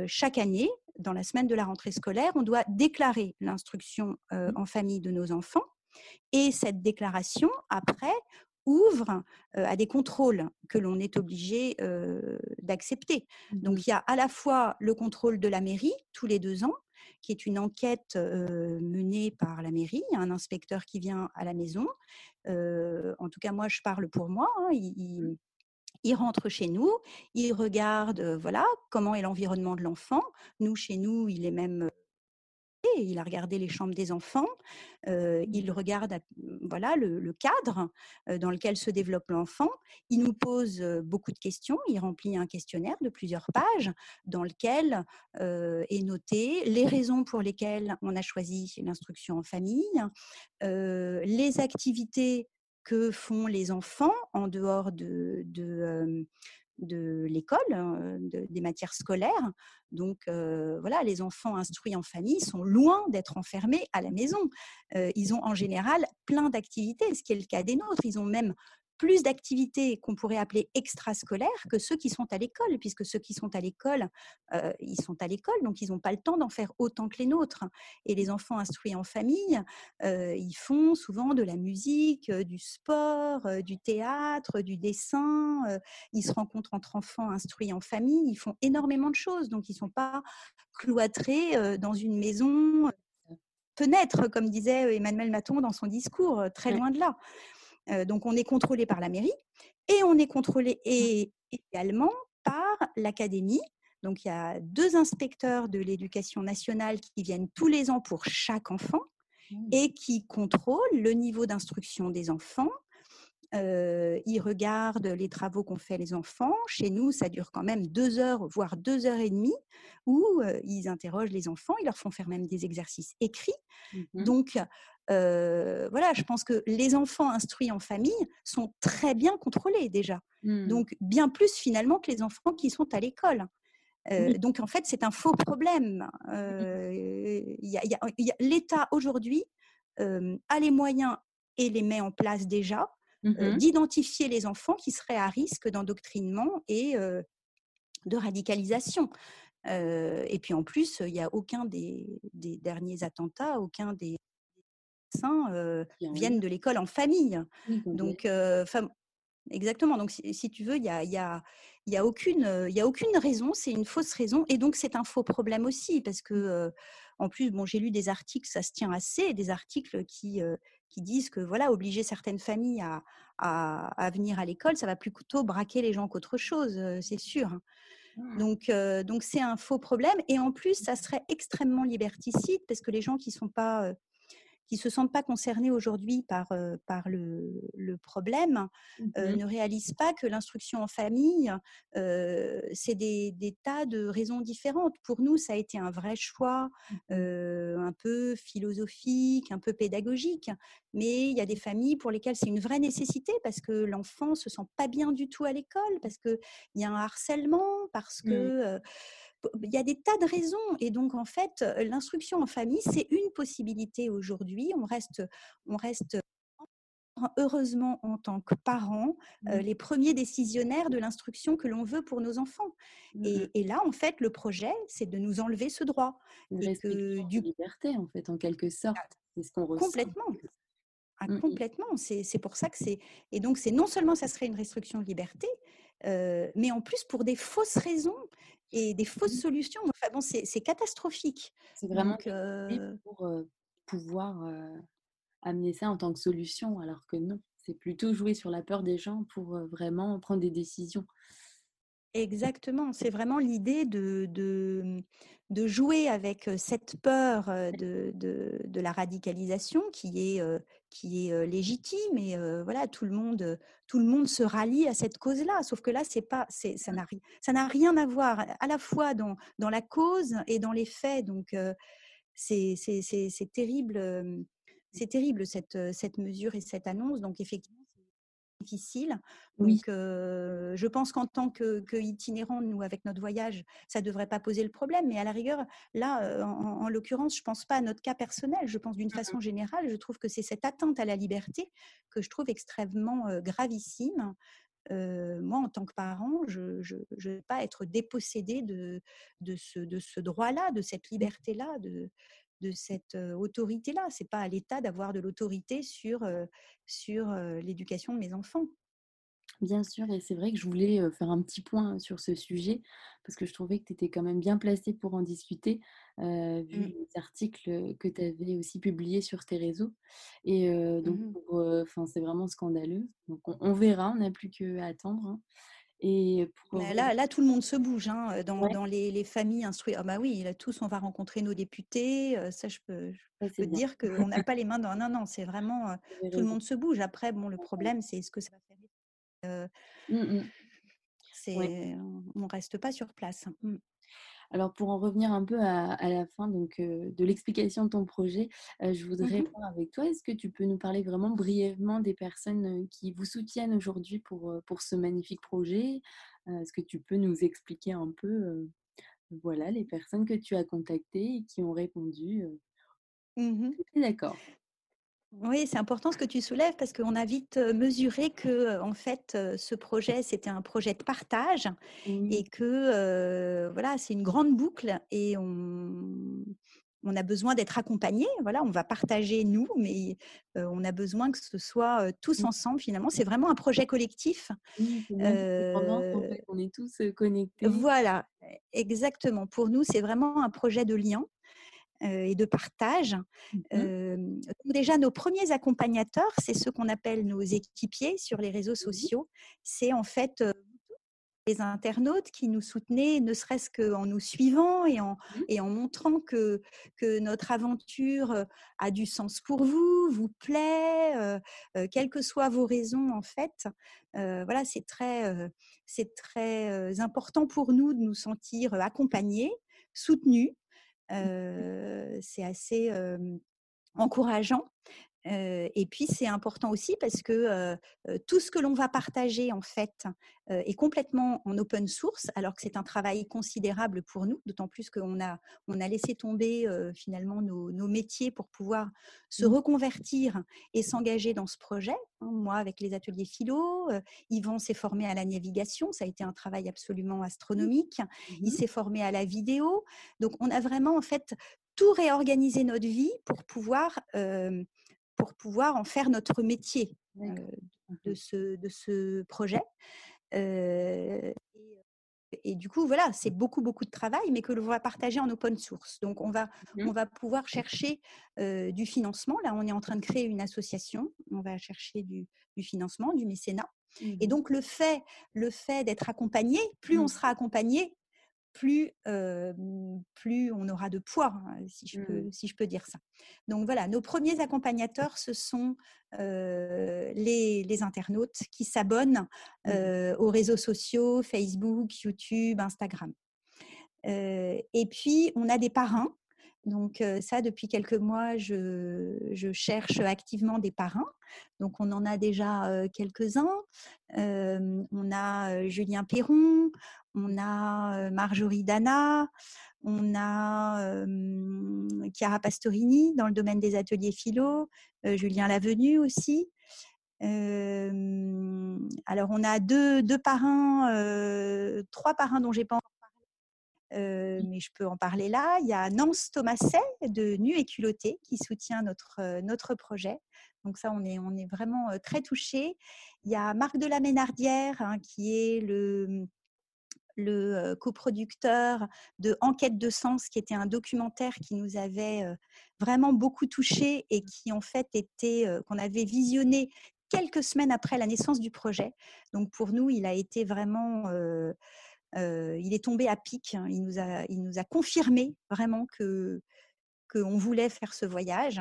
chaque année, dans la semaine de la rentrée scolaire, on doit déclarer l'instruction mmh. en famille de nos enfants. Et cette déclaration, après, ouvre à des contrôles que l'on est obligé d'accepter. Donc mmh il y a à la fois le contrôle de la mairie tous les deux ans, qui est une enquête menée par la mairie, il y a un inspecteur qui vient à la maison. en tout cas, moi, je parle pour moi. Hein, il, il rentre chez nous, il regarde voilà comment est l'environnement de l'enfant. Nous, chez nous, il est même il a regardé les chambres des enfants, il mmh. regarde voilà le, cadre dans lequel se développe l'enfant. Il nous pose beaucoup de questions. Il remplit un questionnaire de plusieurs pages dans lequel est noté les raisons pour lesquelles on a choisi l'instruction en famille, les activités que font les enfants en dehors de, de l'école, hein, des matières scolaires. Donc voilà, les enfants instruits en famille sont loin d'être enfermés à la maison. ils ont en général plein d'activités, ce qui est le cas des nôtres. Ils ont même plus d'activités qu'on pourrait appeler extrascolaires que ceux qui sont à l'école, puisque ceux qui sont à l'école, euh, ils sont à l'école, donc ils n'ont pas le temps d'en faire autant que les nôtres. Et les enfants instruits en famille, euh, ils font souvent de la musique, euh, du sport, du théâtre, du dessin. ils se rencontrent entre enfants instruits en famille. Ils font énormément de choses, donc ils ne sont pas cloîtrés dans une maison fenêtre, comme disait Emmanuel Maton dans son discours, très loin de là donc on est contrôlé par la mairie et on est contrôlé mmh. également par l'académie. Donc il y a deux inspecteurs de l'éducation nationale qui viennent tous les ans pour chaque enfant mmh. et qui contrôlent le niveau d'instruction des enfants. ils regardent les travaux qu'ont fait les enfants. Chez nous, ça dure quand même deux heures, voire deux heures et demie, où ils interrogent les enfants, ils leur font faire même des exercices écrits. Mmh Donc, voilà, je pense que les enfants instruits en famille sont très bien contrôlés déjà. Mmh. Donc, bien plus finalement que les enfants qui sont à l'école. Donc, en fait, c'est un faux problème. L'État aujourd'hui a les moyens et les met en place déjà mmh d'identifier les enfants qui seraient à risque d'endoctrinement et de radicalisation. et puis en plus, il n'y a aucun des, derniers attentats, aucun des euh, viennent de l'école en famille. Donc, exactement. Donc, si, tu veux, il y a, y, a, y, a aucune, y a aucune raison. C'est une fausse raison. Et donc, c'est un faux problème aussi. Parce que, en plus, bon, j'ai lu des articles, ça se tient assez, des articles qui, qui disent que, voilà, obliger certaines familles à, à, venir à l'école, ça va plutôt braquer les gens qu'autre chose, c'est sûr. Mmh. Donc, donc c'est un faux problème. Et en plus, ça serait extrêmement liberticide parce que les gens qui ne sont pas qui se sentent pas concernés aujourd'hui par, par le, le problème mmh ne réalisent pas que l'instruction en famille, c'est des, des, tas de raisons différentes. Pour nous, ça a été un vrai choix, mmh un peu philosophique, un peu pédagogique, mais il y a des familles pour lesquelles c'est une vraie nécessité parce que l'enfant se sent pas bien du tout à l'école, parce qu'il y a un harcèlement, parce mmh. que il y a des tas de raisons. Et donc, en fait, l'instruction en famille, c'est une possibilité aujourd'hui. On reste, on reste heureusement, en tant que parents, Mmh. les premiers décisionnaires de l'instruction que l'on veut pour nos enfants. Mmh. Et, et là, en fait, le projet, c'est de nous enlever ce droit. Une Et que du liberté, en fait, en quelque sorte. C'est ce qu'on ressent. complètement, ah, Mmh mh. complètement. C'est c'est pour ça que c'est. Et donc, c'est non seulement ça serait une restriction de liberté, euh, mais en plus pour des fausses raisons et des fausses Mmh. solutions. Enfin bon, c'est catastrophique. C'est vraiment Donc, euh, pour, pouvoir, amener ça en tant que solution, alors que non. C'est plutôt jouer sur la peur des gens pour, vraiment prendre des décisions. Exactement, c'est vraiment l'idée de, de, de jouer avec cette peur de, de, la radicalisation qui est, euh, qui est légitime et euh, voilà tout le monde tout le monde se rallie à cette cause-là. Sauf que là c'est pas c'est ça n'a ri- ça n'a rien à voir à la fois dans, dans la cause et dans les faits. Donc euh, c'est c'est c'est- c'est terrible c'est terrible cette cette mesure et cette annonce. Donc effectivement difficile. Oui, euh, je pense qu'en tant que, que itinérant, nous, avec notre voyage, ça ne devrait pas poser le problème. Mais à la rigueur, là, en, en l'occurrence, je ne pense pas à notre cas personnel. Je pense d'une façon générale, je trouve que c'est cette atteinte à la liberté que je trouve extrêmement euh, gravissime. Euh, moi, en tant que parent, je ne veux pas être dépossédée de, de ce, de ce droit-là, de cette liberté-là, de, de cette autorité-là. C'est pas à l'État d'avoir de l'autorité sur, sur l'éducation de mes enfants. bien sûr et c'est vrai que je voulais, faire un petit point sur ce sujet parce que je trouvais que tu étais quand même bien placée pour en discuter, vu Mmh. les articles, que tu avais aussi publiés sur tes réseaux et donc Mmh c'est vraiment scandaleux. Donc on on verra, on n'a plus qu'à attendre, hein et pour Mais revenir Là, là, tout le monde se bouge hein, euh, dans, ouais, dans les, les familles instruites. Ah bah oui, là, tous, on va rencontrer nos députés. euh, Ça, je peux, je peux dire qu'on n'a pas les mains dans... Non, non, c'est vraiment... euh, tout le monde se bouge. Après, bon, le problème, c'est ce que ça va faire. Euh, Mmh. Ouais. c'est, on ne reste pas sur place. Mm. Alors pour en revenir un peu à, à la fin donc, euh, de l'explication de ton projet, euh, je voudrais Mhm. voir avec toi, est-ce que tu peux nous parler vraiment brièvement des personnes qui vous soutiennent aujourd'hui pour, pour ce magnifique projet? Euh, Est-ce que tu peux nous expliquer un peu voilà, les personnes que tu as contactées et qui ont répondu. «Ok, d'accord Oui, c'est important ce que tu soulèves parce qu'on a vite mesuré que, en fait, ce projet, c'était un projet de partage et que, euh, voilà, c'est une grande boucle et on, on a besoin d'être accompagné. Voilà, on va partager nous, mais euh, on a besoin que ce soit euh, tous oui, ensemble. Finalement, c'est vraiment un projet collectif. oui, en fait, on est tous connectés. voilà, exactement. Pour nous, c'est vraiment un projet de lien et de partage. Euh, donc déjà, nos premiers accompagnateurs, c'est ceux qu'on appelle nos équipiers sur les réseaux Oui, sociaux. C'est en fait euh, les internautes qui nous soutenaient, ne serait-ce qu'en nous suivant et en, et en montrant que, que notre aventure euh, a du sens pour vous, vous plaît, euh, euh, quelles que soient vos raisons en fait. Euh, voilà, c'est très, euh, c'est très euh, important pour nous de nous sentir euh, accompagnés, soutenus. C'est assez encourageant. Euh, et puis c'est important aussi parce que euh, tout ce que l'on va partager en fait euh, est complètement en open source, alors que c'est un travail considérable pour nous, d'autant plus qu'on a on a laissé tomber finalement nos, nos métiers pour pouvoir se mhm, reconvertir et s'engager dans ce projet. Hein, Moi, avec les ateliers philo, Yvan s'est formé à la navigation, ça a été un travail absolument astronomique. Il mhm, s'est formé à la vidéo, donc on a vraiment en fait tout réorganisé notre vie pour pouvoir euh, pour pouvoir en faire notre métier euh, de, Mhm. ce, de ce projet. Euh, et, et, du coup, voilà, c'est beaucoup, beaucoup de travail, mais que l'on va partager en open source. Donc, on va, on Mhm. va pouvoir chercher euh, du financement. Là, on est en train de créer une association. On va chercher du, du financement, du mécénat. Et Mhm. donc, le fait, le fait d'être accompagné, plus on sera accompagné, plus, euh, plus on aura de poids, hein, si, je peux, Mhm. si je peux dire ça. Donc voilà, nos premiers accompagnateurs, ce sont euh, les, les, internautes qui s'abonnent euh, aux réseaux sociaux, Facebook, YouTube, Instagram. Et puis, on a des parrains. Donc ça, depuis quelques mois, je, cherche activement des parrains. Donc on en a déjà quelques-uns. On a Julien Perron, on a Marjorie Dana, on a Chiara Pastorini dans le domaine des ateliers philo, Julien Lavenu aussi. alors, on a deux, deux parrains, trois parrains dont j'ai pas parlé, mais je peux en parler là. Il y a Nance Thomaset de Nu et Culotté qui soutient notre, notre projet. Donc ça, on est, on est vraiment très touchés. Il y a Marc de la Ménardière hein, qui est le, le coproducteur de Enquête de sens, qui était un documentaire qui nous avait vraiment beaucoup touché et qui en fait était qu'on avait visionné quelques semaines après la naissance du projet. Donc pour nous, il a été vraiment, il est tombé à pic. Hein. Il nous a, il nous a confirmé vraiment que qu'on voulait faire ce voyage.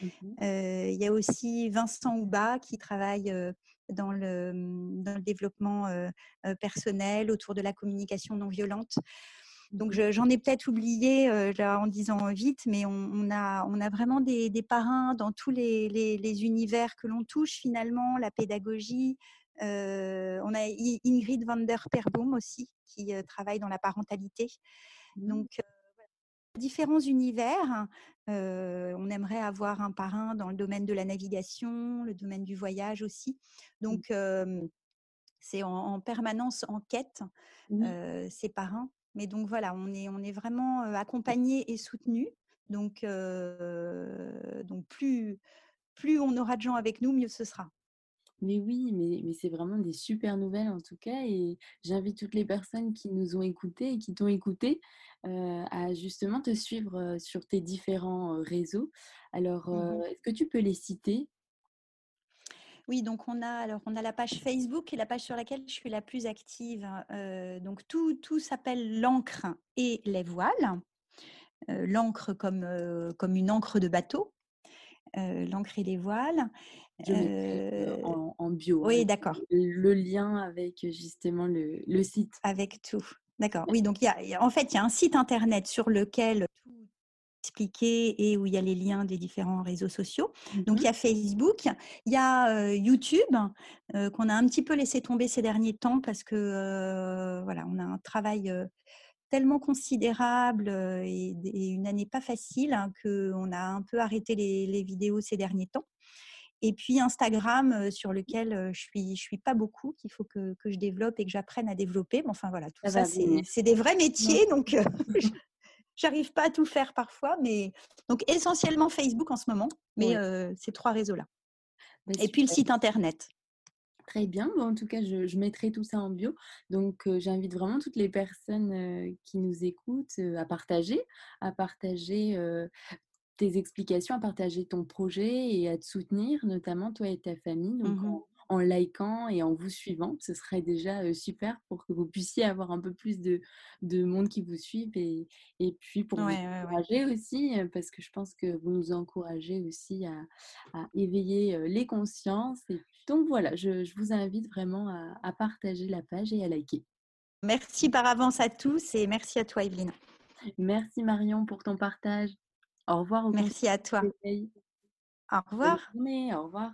Mmh il y a aussi Vincent Houba qui travaille dans le, mmh, dans le développement personnel autour de la communication non violente. Donc j'en ai peut-être oublié en disant vite, mais on, a, on a vraiment des, des parrains dans tous les, les, univers que l'on touche finalement, la pédagogie. On a Ingrid van der Perboom aussi qui travaille dans la parentalité. Mmh. Donc différents univers. on aimerait avoir un parrain dans le domaine de la navigation, le domaine du voyage aussi. Mmh. Donc, c'est en, permanence en quête, mmh. ces parrains. Mais donc voilà, on est, on est vraiment accompagné et soutenu. Donc, donc plus, plus on aura de gens avec nous, mieux ce sera. Mais oui, mais, mais c'est vraiment des super nouvelles en tout cas. Et j'invite toutes les personnes qui nous ont écoutés et qui t'ont écouté à justement te suivre sur tes différents réseaux. Alors, mmh est-ce que tu peux les citer? Oui, donc on a alors on a la page Facebook et la page sur laquelle je suis la plus active. donc tout, tout s'appelle l'encre et les voiles. l'encre comme, comme une encre de bateau, l'encre et les voiles. En, bio. Oui, d'accord. Le, lien avec justement le, le site. Avec tout. D'accord. Oui, donc il y a, en fait, il y a un site internet sur lequel tout est expliqué et où il y a les liens des différents réseaux sociaux. Donc il y mmh a Facebook, il y a YouTube qu'on a un petit peu laissé tomber ces derniers temps parce que voilà, on a un travail tellement considérable et, une année pas facile hein, qu'on a un peu arrêté les, vidéos ces derniers temps. Et puis Instagram, sur lequel je suis, je suis pas beaucoup, qu'il faut que, que, je développe et que j'apprenne à développer. Mais enfin voilà, tout ça, c'est des vrais métiers, donc [laughs] j'arrive pas à tout faire parfois. Mais donc essentiellement Facebook en ce moment, mais ces trois réseaux-là. Bah, et puis le site internet. Très bien. en tout cas, je, je, mettrai tout ça en bio. Donc, j'invite vraiment toutes les personnes qui nous écoutent à partager, à partager tes explications, à partager ton projet et à te soutenir, notamment toi et ta famille. Donc, mmh en, likant et en vous suivant, ce serait déjà super pour que vous puissiez avoir un peu plus de, de monde qui vous suive et, et puis pour vous encourager aussi, parce que je pense que vous nous encouragez aussi à, à éveiller les consciences. Et donc voilà, je, je vous invite vraiment à, à partager la page et à liker. Merci par avance à tous et merci à toi, Evelyne. Merci Marion pour ton partage. Au revoir. Merci à toi. Au revoir. au revoir.